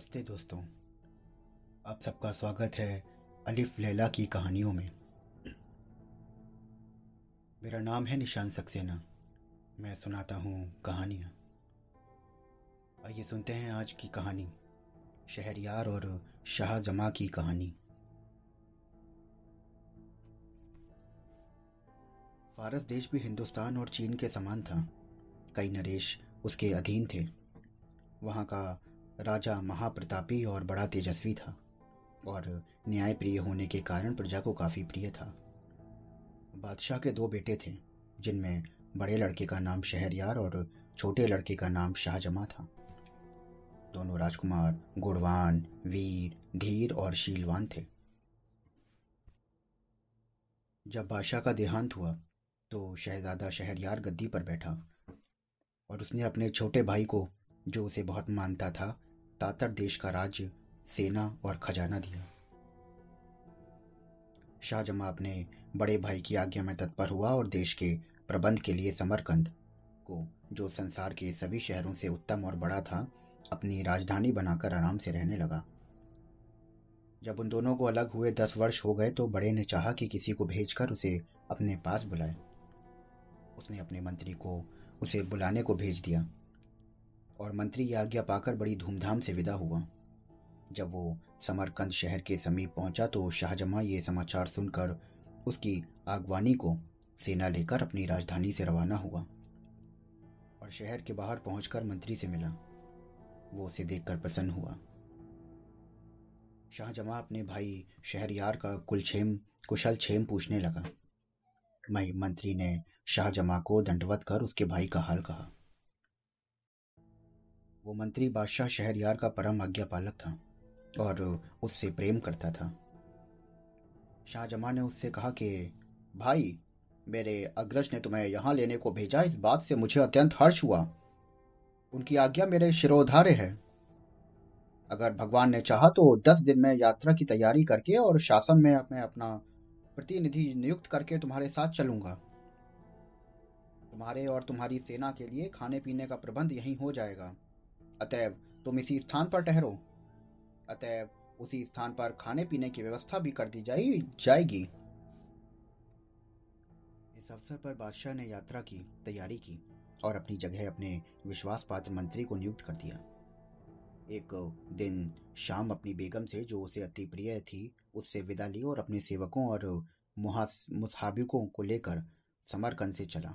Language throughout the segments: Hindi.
नमस्ते दोस्तों। आप सबका स्वागत है अलिफ लैला की कहानियों में। मेरा नाम है निशान सक्सेना। मैं सुनाता हूँ कहानियाँ। आइए सुनते हैं आज की कहानी, शहरयार और शाहजमा की कहानी। फारस देश भी हिंदुस्तान और चीन के समान था। कई नरेश उसके अधीन थे। वहाँ का राजा महाप्रतापी और बड़ा तेजस्वी था और न्यायप्रिय होने के कारण प्रजा को काफ़ी प्रिय था। बादशाह के दो बेटे थे, जिनमें बड़े लड़के का नाम शहरयार और छोटे लड़के का नाम शाहजमा था। दोनों राजकुमार गुणवान वीर, धीर और शीलवान थे। जब बादशाह का देहांत हुआ तो शहजादा शहरयार गद्दी पर बैठा और उसने अपने छोटे भाई को, जो उसे बहुत मानता था तातर देश का राज्य, सेना और खजाना दिया। शाहजमा अपने बड़े भाई की आज्ञा में तत्पर हुआ और देश के प्रबंध के लिए समरकंद को, जो संसार के सभी शहरों से उत्तम और बड़ा था, अपनी राजधानी बनाकर आराम से रहने लगा। जब उन दोनों को अलग हुए दस वर्ष हो गए तो बड़े ने चाहा कि किसी को भेजकर उसे अपने पास बुलाए। उसने अपने मंत्री को, उसे बुलाने को भेज दिया। और मंत्री की आज्ञा पाकर बड़ी धूमधाम से विदा हुआ। जब वो समरकंद शहर के समीप पहुँचा तो शाहजमा ये समाचार सुनकर उसकी आगवानी को सेना लेकर अपनी राजधानी से रवाना हुआ और शहर के बाहर पहुंचकर मंत्री से मिला। वो उसे देखकर प्रसन्न हुआ। शाहजमा अपने भाई शहरयार का कुलछेम कुशल छेम पूछने लगा। मई मंत्री ने शाहजमा को दंडवत कर उसके भाई का हाल कहा। वो मंत्री बादशाह शहरयार का परम आज्ञा पालक था और उससे प्रेम करता था। शाहजमा ने उससे कहा कि, भाई, मेरे अग्रज ने तुम्हें यहाँ लेने को भेजा, इस बात से मुझे अत्यंत हर्ष हुआ। उनकी आज्ञा मेरे शिरोधार्य है। अगर भगवान ने चाहा तो दस दिन में यात्रा की तैयारी करके और शासन में मैं अपना प्रतिनिधि नियुक्त करके तुम्हारे साथ चलूँगा। तुम्हारे और तुम्हारी सेना के लिए खाने पीने का प्रबंध यहीं हो जाएगा। अतएव तुम इसी स्थान पर ठहरो। अतएव उसी स्थान पर खाने पीने की व्यवस्था भी कर दी जाए जाएगी। इस अवसर पर बादशाह ने यात्रा की, तैयारी की और अपनी जगह अपने विश्वास पात्र मंत्री को नियुक्त कर दिया। एक दिन शाम अपनी बेगम से, जो उसे अति प्रिय थी, उससे विदा ली और अपने सेवकों और मुसाबिकों को लेकर समरकंद से चला।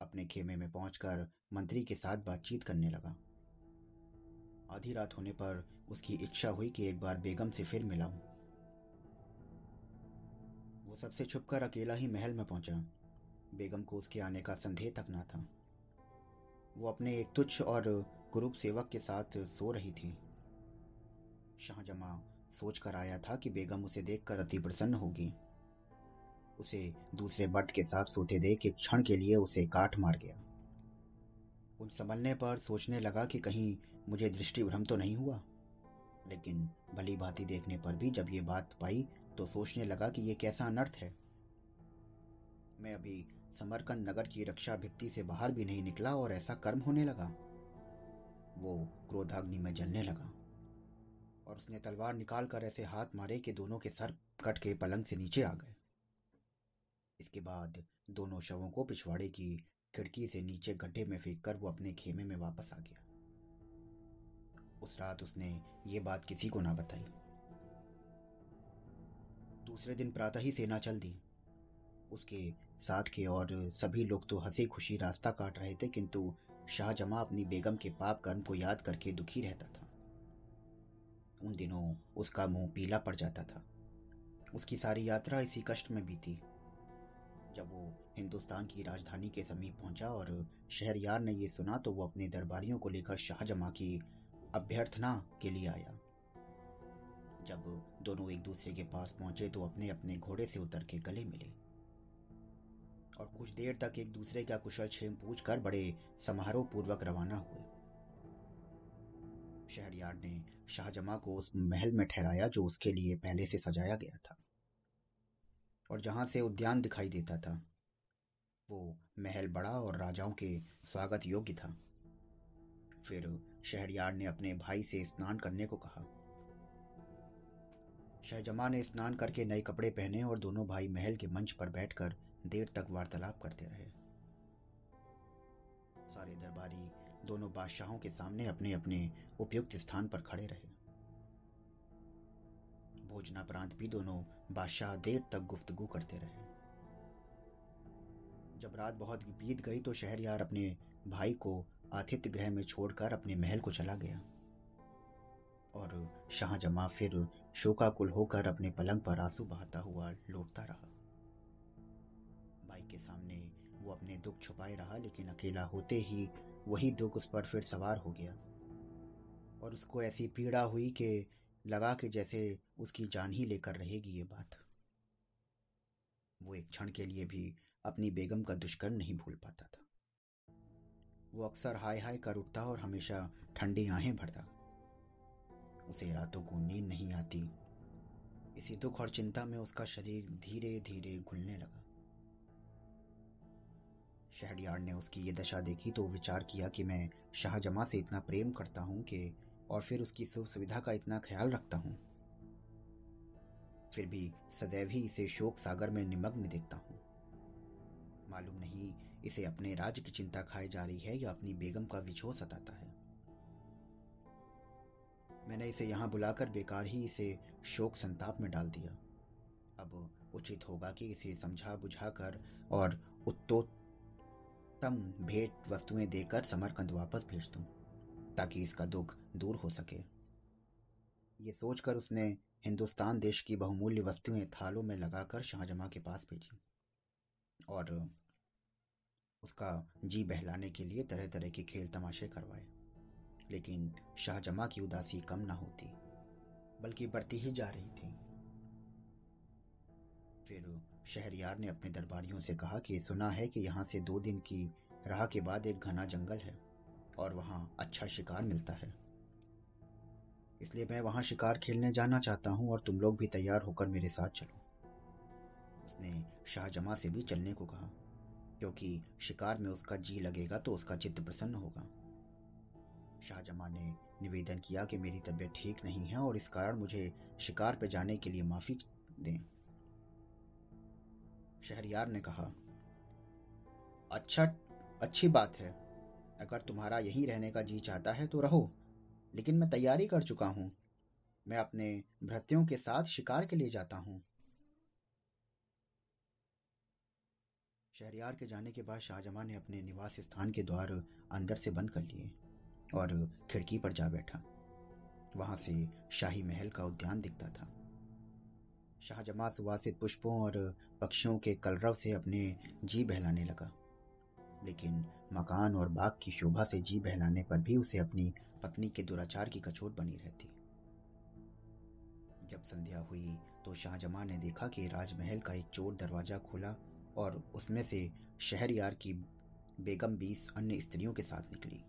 अपने खेमे में पहुंचकर मंत्री के साथ बातचीत करने लगा। आधी रात होने पर उसकी इच्छा हुई कि एक बार बेगम से फिर मिलाऊं। वो सबसे छुपकर अकेला ही महल में पहुँचा। बेगम को उसके आने का संदेह तक ना था। वो अपने एक तुच्छ और कुरूप सेवक के साथ सो रही थी। शाहजमा सोच कर आया था कि बेगम उसे देखकर अति प्रसन्न होगी। उसे दूसरे मर्द के साथ सोते देख एक क्षण के लिए उसे काट मार गया। उन संभलने पर सोचने लगा कि कहीं मुझे दृष्टि भ्रम तो नहीं हुआ। लेकिन भली भांति देखने पर भी जब ये बात पाई तो सोचने लगा कि ये कैसा अनर्थ है। मैं अभी समरकंद नगर की रक्षा भित्ति से बाहर भी नहीं निकला और ऐसा कर्म होने लगा। वो क्रोधाग्नि में जलने लगा और उसने तलवार निकाल कर ऐसे हाथ मारे कि दोनों के सर कट के पलंग से नीचे आ गए। इसके बाद दोनों शवों को पिछवाड़े की खिड़की से नीचे गड्ढे में फेंक कर वो अपने खेमे में वापस आ गया। उस रात उसने ये बात किसी को ना बताई। दूसरे दिन प्रातः ही सेना चल दी। उसके साथ के और सभी लोग तो हँसी खुशी रास्ता काट रहे थे, किंतु शाहजमा अपनी बेगम के पाप कर्म को याद करके दुखी रहता था। उन दिनों उसका मुँह पीला पड़ जाता था। उसकी सारी यात्रा इसी कष्ट में बीती। जब वो हिंदुस्तान की राजधानी के समीप पहुँचा और शहरयार ने ये सुना तो वो अपने दरबारियों को लेकर शाहजमा की अभ्यर्थना के लिए आया। जब दोनों एक दूसरे के पास पहुँचे तो अपने अपने घोड़े से उतर के गले मिले। और कुछ देर तक एक दूसरे का कुशल क्षेम पूछकर बड़े समारोह पूर्वक रवाना हुए। शहरयार ने शाहजमा को उस महल में ठहराया जो उसके लिए पहले से सजाया गया था। और जहाँ से उद्यान दिखाई देता था, वो महल बड़ा और राजाओं के स्वागत योग्य था। फिर शहरयार ने अपने भाई से स्नान करने को कहा। शहजमा ने स्नान करके नए कपड़े पहने और दोनों भाई महल के मंच पर बैठकर देर तक वार्तालाप करते रहे। सारे दरबारी दोनों बादशाहों के सामने अपने अपने उपयुक्त स्थान पर खड़े रहे। भोजनापरांत भी दोनों बादशाह देर तक गुफ्तगू करते रहे। जब रात बहुत बीत गई तो शहरयार अपने भाई को आतिथ्य गृह में छोड़कर अपने महल को चला गया। और शाहजमा फिर शोकाकुल होकर अपने पलंग पर आँसू बहाता हुआ लौटता रहा। भाई के सामने वो अपने दुख छुपाए रहा, लेकिन अकेला होते ही वही दुख उस पर फिर सवार हो गया। और उसको ऐसी पीड़ा हुई कि लगा कि जैसे उसकी जान ही लेकर रहेगी ये बात। वो एक क्षण के लिए भी अपनी बेगम का दुष्कर्म नहीं भूल पाता था। वो अक्सर हाय हाय कर उठता और हमेशा ठंडी आहें भरता। उसे रातों को नींद नहीं आती। इसी दुख और चिंता में उसका शरीर धीरे धीरे घुलने लगा। शहरियार ने उसकी ये दशा देखी तो विचार किया कि मैं शाहजमा से इतना प्रेम करता हूँ कि और फिर उसकी सुख सुविधा का इतना ख्याल रखता हूँ। फिर भी सदैव ही इसे शोक सागर में निमग्न देखता हूँ। मालूम नहीं इसे अपने राज्य की चिंता खाई जा रही है या अपनी बेगम का विछोह सताता है। मैंने इसे यहाँ बुलाकर बेकार ही इसे शोक संताप में डाल दिया। अब उचित होगा कि इसे समझा बुझाकर और उत्तोत्तम भेंट वस्तुएँ देकर समरकंद वापस भेज दूँ, ताकि इसका दुख दूर हो सके। ये सोचकर उसने हिंदुस्तान देश की बहुमूल्य वस्तुएँ थालों में लगाकर शाहजमा के पास भेजी और उसका जी बहलाने के लिए तरह तरह के खेल तमाशे करवाए। लेकिन शाहजमा की उदासी कम ना होती, बल्कि बढ़ती ही जा रही थी। फिर शहरियार ने अपने दरबारियों से कहा कि सुना है कि यहाँ से दो दिन की राह के बाद एक घना जंगल है, और वहाँ अच्छा शिकार मिलता है। इसलिए मैं वहाँ शिकार खेलने जाना चाहता हूँ और तुम लोग भी तैयार होकर मेरे साथ चलो। उसने शाहजमा से भी चलने को कहा। क्योंकि शिकार में उसका जी लगेगा तो उसका चित्त प्रसन्न होगा। शाहजमा ने निवेदन किया कि मेरी तबीयत ठीक नहीं है और इस कारण मुझे शिकार पर जाने के लिए माफ़ी दें। शहरियार ने कहा अच्छा अच्छी बात है। अगर तुम्हारा यहीं रहने का जी चाहता है तो रहो, लेकिन मैं तैयारी कर चुका हूँ। मैं अपने भृत्यों के साथ शिकार के लिए जाता हूँ। शहरियार के जाने के बाद शाहजहां ने अपने निवास स्थान के द्वार अंदर से बंद कर लिए और खिड़की पर जा बैठा। वहाँ से शाही महल का उद्यान दिखता था। शाहजमा सुवासित पुष्पों और पक्षियों के कलरव से अपने जी बहलाने लगा। लेकिन मकान और बाग की शोभा से जी बहलाने पर भी उसे अपनी पत्नी के दुराचार की कचोट बनी रहती। जब संध्या हुई तो शाहजमा ने देखा कि राजमहल का एक चोर दरवाज़ा खोला और उसमें से शहरयार की बेगम बीस अन्य स्त्रियों के साथ निकली।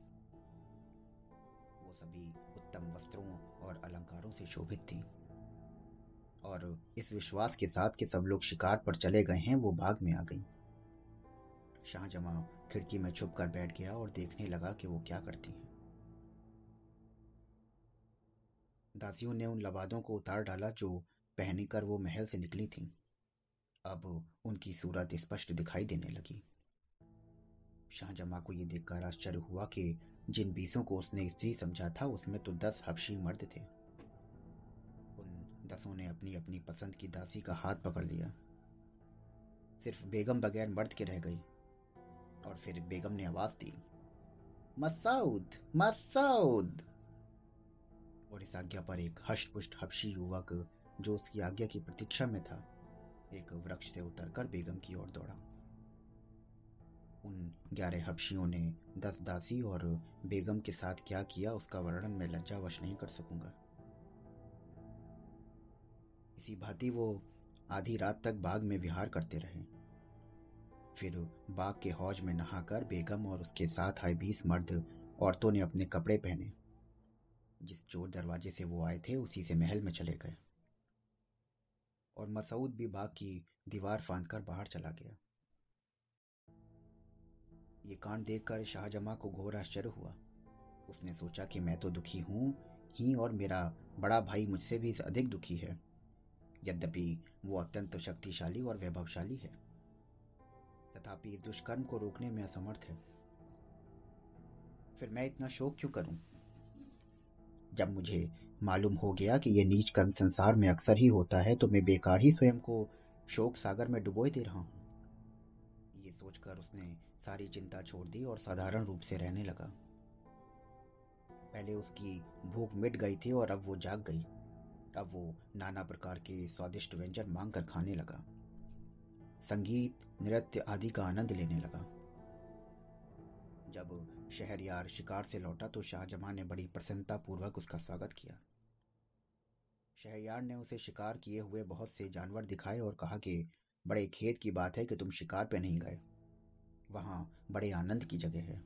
वो सभी उत्तम वस्त्रों और अलंकारों से शोभित थी। और इस विश्वास के साथ कि सब लोग शिकार पर चले गए हैं, वो बाग में आ गई। शाहजमा खिड़की में छुप कर बैठ गया और देखने लगा कि वो क्या करती हैं। दासियों ने उन लबादों को उतार डाला जो पहनी कर वो महल से निकली थीं। अब उनकी सूरत स्पष्ट दिखाई देने लगी। शाहजमा को यह देखकर आश्चर्य हुआ कि जिन बीसों को उसने स्त्री समझा था, उसमें तो दस हबशी मर्द थे। उन दसों ने अपनी अपनी पसंद की दासी का हाथ पकड़ लिया। सिर्फ़ बेगम बगैर मर्द के रह गई और फिर बेगम ने आवाज़ दी मसूद मसूद और इस आज्ञा पर एक हष्ट पुष्ट हबशी युवक, जो उसकी आज्ञा की प्रतीक्षा में था एक वृक्ष से उतरकर बेगम की ओर दौड़ा। उन ग्यारह हबशियों ने दस दासी और बेगम के साथ क्या किया, उसका वर्णन मैं लज्जावश नहीं कर सकूँगा। इसी भांति वो आधी रात तक बाग में विहार करते रहे। फिर बाग के हौज में नहाकर बेगम और उसके साथ आए बीस मर्द औरतों ने अपने कपड़े पहने। जिस चोर दरवाजे से वो आए थे, उसी से महल में चले गए। और मसूद भी बाग की दीवार फांद कर बाहर चला गया। ये कांड देखकर शाहजमा को घोर आश्चर्य हुआ। उसने सोचा कि मैं तो दुखी हूँ, ही और मेरा बड़ा भाई मुझसे भी अधिक दुखी है। यद्यपि वो अत्यंत शक्तिशाली और वैभवशाली है। तथापि इस दुष्कर्म को रोकने में असमर्थ है। फिर मैं इतना शोक क्यों करूँ? जब मुझे मालूम हो गया कि यह नीच कर्म संसार में अक्सर ही होता है तो मैं बेकार ही स्वयं को शोक सागर में डुबोए दे रहा हूँ। ये सोचकर उसने सारी चिंता छोड़ दी और साधारण रूप से रहने लगा। पहले उसकी भूख मिट गई थी और अब वो जाग गई। अब वो नाना प्रकार के स्वादिष्ट व्यंजन मांग कर खाने लगा। संगीत, नृत्य आदि का आनंद लेने लगा। जब शहरयार शिकार से लौटा तो शाहजहां ने बड़ी प्रसन्नता पूर्वक उसका स्वागत किया। शहरयार ने उसे शिकार किए हुए बहुत से जानवर दिखाए और कहा कि, बड़े खेत की बात है कि तुम शिकार पे नहीं गए। वहाँ बड़े आनंद की जगह है।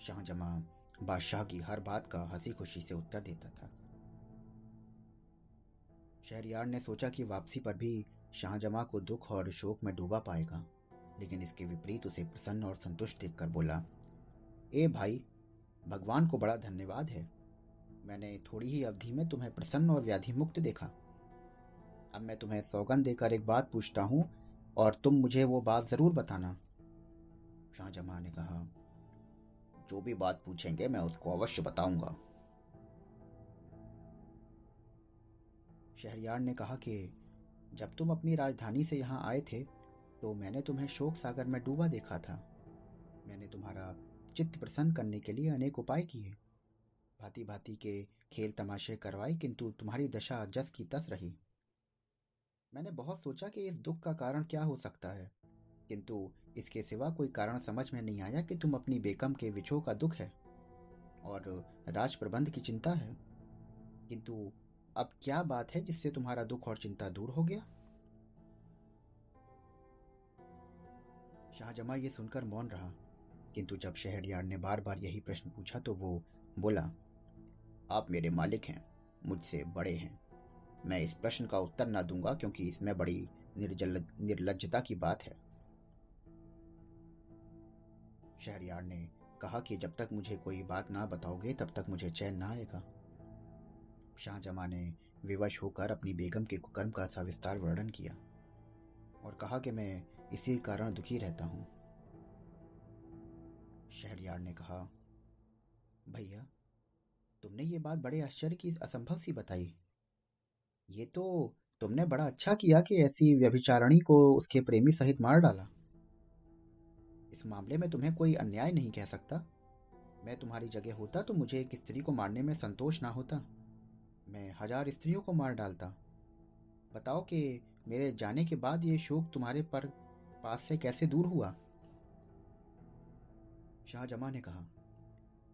शाहजमा बादशाह की हर बात का हँसी खुशी से उत्तर देता था। शहरयार ने सोचा कि वापसी पर भी शाहजमा को दुख और शोक में डूबा पाएगा, लेकिन इसके विपरीत उसे प्रसन्न और संतुष्ट देखकर बोला, ए भाई, भगवान को बड़ा धन्यवाद है। मैंने थोड़ी ही अवधि में तुम्हें प्रसन्न और व्याधि मुक्त देखा। अब मैं तुम्हें सौगंध देकर एक बात पूछता हूँ, और तुम मुझे वो बात ज़रूर बताना। शाहजमा ने कहा, जो भी बात पूछेंगे, मैं उसको अवश्य बताऊँगा। शहरियार ने कहा कि, जब तुम अपनी राजधानी से यहाँ आए थे तो मैंने तुम्हें शोक सागर में डूबा देखा था। मैंने तुम्हारा चित्त प्रसन्न करने के लिए अनेक उपाय किए। भांति भांति के खेल तमाशे करवाए किंतु तुम्हारी दशा जस की तस रही। मैंने बहुत सोचा कि इस दुख का कारण क्या हो सकता है, किंतु इसके सिवा कोई कारण समझ में नहीं आया कि तुम अपनी बेकम के विछो का दुख है, और राज प्रबंध की चिंता है। किंतु अब क्या बात है जिससे तुम्हारा दुख और चिंता दूर हो गया? शाहजमा ये सुनकर मौन रहा, किंतु जब शहरयार ने बार बार यही प्रश्न पूछा तो वो बोला आप मेरे मालिक हैं, मुझसे बड़े हैं। मैं इस प्रश्न का उत्तर ना दूँगा क्योंकि इसमें बड़ी निर्जल, निर्लजता की बात है। शहरयार ने कहा कि जब तक मुझे कोई बात ना बताओगे, तब तक मुझे चैन ना आएगा। शाहजमा ने विवश होकर अपनी बेगम के कुकर्म का सविस्तार वर्णन किया और कहा कि मैं इसी कारण दुखी रहता हूँ। शहरयार ने कहा, भैया तुमने ये बात बड़े आश्चर्य की असंभव सी बताई। ये तो तुमने बड़ा अच्छा किया कि ऐसी व्यभिचारणी को उसके प्रेमी सहित मार डाला। इस मामले में तुम्हें कोई अन्याय नहीं कह सकता। मैं तुम्हारी जगह होता तो मुझे एक स्त्री को मारने में संतोष ना होता। मैं हज़ार स्त्रियों को मार डालता। बताओ कि मेरे जाने के बाद ये शोक तुम्हारे पर पास से कैसे दूर हुआ? शाहजमा ने कहा,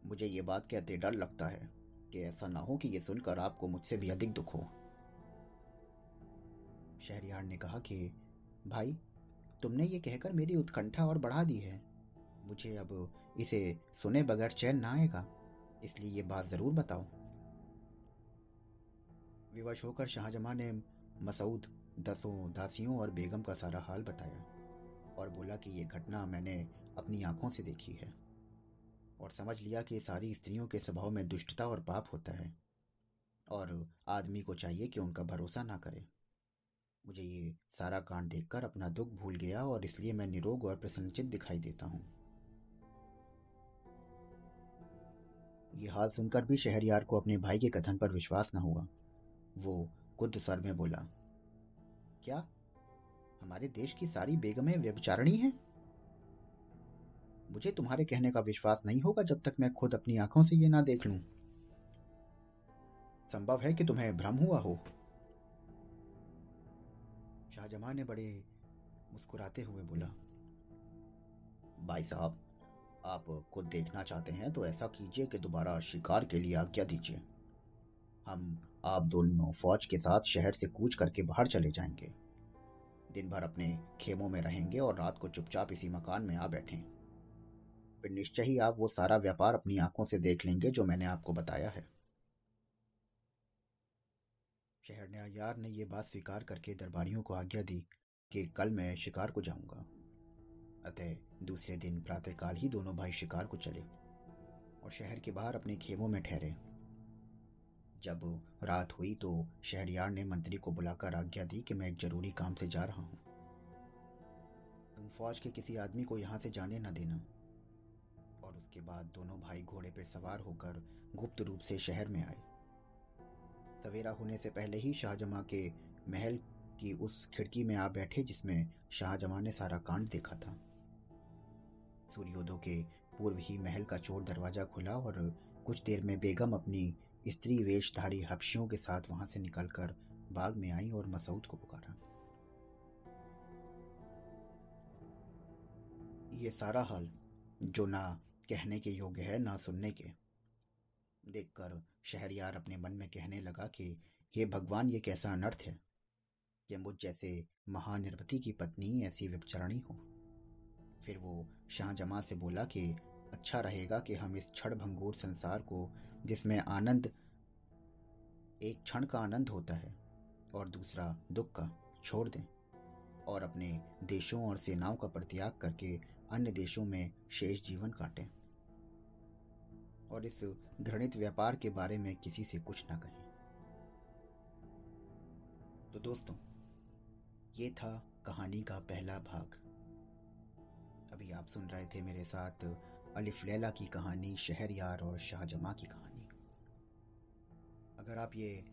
मुझे ये बात कहते डर लगता है। कि ऐसा ना हो कि ये सुनकर आपको मुझसे भी अधिक दुख हो। शहरियार ने कहा कि, भाई, तुमने ये कहकर मेरी उत्कंठा और बढ़ा दी है। मुझे अब इसे सुने बगैर चैन ना आएगा, इसलिए ये बात ज़रूर बताओ। विवश होकर शाहजहां ने मसूद, दसों दासियों और बेगम का सारा हाल बताया और बोला कि यह घटना मैंने अपनी आँखों से देखी है। और समझ लिया कि सारी स्त्रियों के स्वभाव में दुष्टता और पाप होता है। और आदमी को चाहिए कि उनका भरोसा ना करे। मुझे ये सारा कांड देखकर अपना दुख भूल गया और इसलिए मैं निरोग और प्रसन्नचित दिखाई देता हूँ। ये हाल सुनकर भी शहरयार को अपने भाई के कथन पर विश्वास न हुआ। वो कुद स्वर में बोला, क्या हमारे देश की सारी बेगमें व्यभिचारणी हैं? मुझे तुम्हारे कहने का विश्वास नहीं होगा जब तक मैं खुद अपनी आँखों से ये ना देख लूँ। संभव है कि तुम्हें भ्रम हुआ हो। शाहजमा ने बड़े मुस्कुराते हुए बोला, भाई साहब, आप खुद देखना चाहते हैं तो ऐसा कीजिए कि दोबारा शिकार के लिए आज्ञा दीजिए। हम आप दोनों फौज के साथ शहर से कूच करके बाहर चले जाएँगे। दिन भर अपने खेमों में रहेंगे और रात को चुपचाप इसी मकान में आ बैठें। फिर निश्चय ही आप वो सारा व्यापार अपनी आँखों से देख लेंगे, जो मैंने आपको बताया है। शहर ने यह बात स्वीकार करके दरबारियों को आज्ञा दी कि कल मैं शिकार को जाऊँगा। अतः दूसरे दिन प्रातःकाल ही दोनों भाई शिकार को चले और शहर के बाहर अपने खेमों में ठहरे। जब रात हुई तो शहरियार ने मंत्री को बुलाकर आज्ञा दी कि मैं एक ज़रूरी काम से जा रहा हूँ। तुम फौज के किसी आदमी को यहाँ से जाने न देना। उसके बाद दोनों भाई घोड़े पर सवार होकर गुप्त रूप से शहर में आए। सवेरा होने से पहले ही शाहजमा के महल की उस खिड़की में आ बैठे, जिसमें शाहजमा ने सारा कांड देखा था। सूर्योदय के पूर्व ही महल का चोर दरवाज़ा खुला और कुछ देर में बेगम अपनी स्त्री वेशधारी हफ्शियों के साथ वहाँ से निकलकर बाग में आई और मसूद को पुकारा। ये सारा हाल जो ना कहने के योग्य है, ना सुनने के। देखकर शहरियार अपने मन में कहने लगा कि, हे भगवान, ये कैसा अनर्थ है कि मुझ जैसे महानिर्वती की पत्नी ऐसी विपचरणी हो? फिर वो शाहजमा से बोला कि अच्छा रहेगा कि हम इस क्षण भंगूर संसार को, जिसमें आनंद, एक क्षण का आनंद होता है और दूसरा दुख का, छोड़ दें और अपने देशों और सेनाओं का परित्याग करके अन्य देशों में शेष जीवन काटें। और इस घृणित व्यापार के बारे में किसी से कुछ ना कहें। तो दोस्तों, ये था कहानी का पहला भाग। अभी आप सुन रहे थे मेरे साथ अलिफ लैला की कहानी, शहरयार और शाहजमा की कहानी। अगर आप ये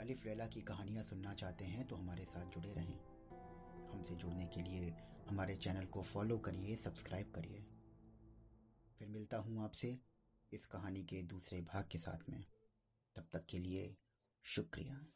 अलिफ लैला की कहानियाँ सुनना चाहते हैं तो हमारे साथ जुड़े रहें। हमसे जुड़ने के लिए हमारे चैनल को फॉलो करिए, सब्सक्राइब करिए। फिर मिलता हूँ आपसे। इस कहानी के दूसरे भाग के साथ में। तब तक के लिए शुक्रिया।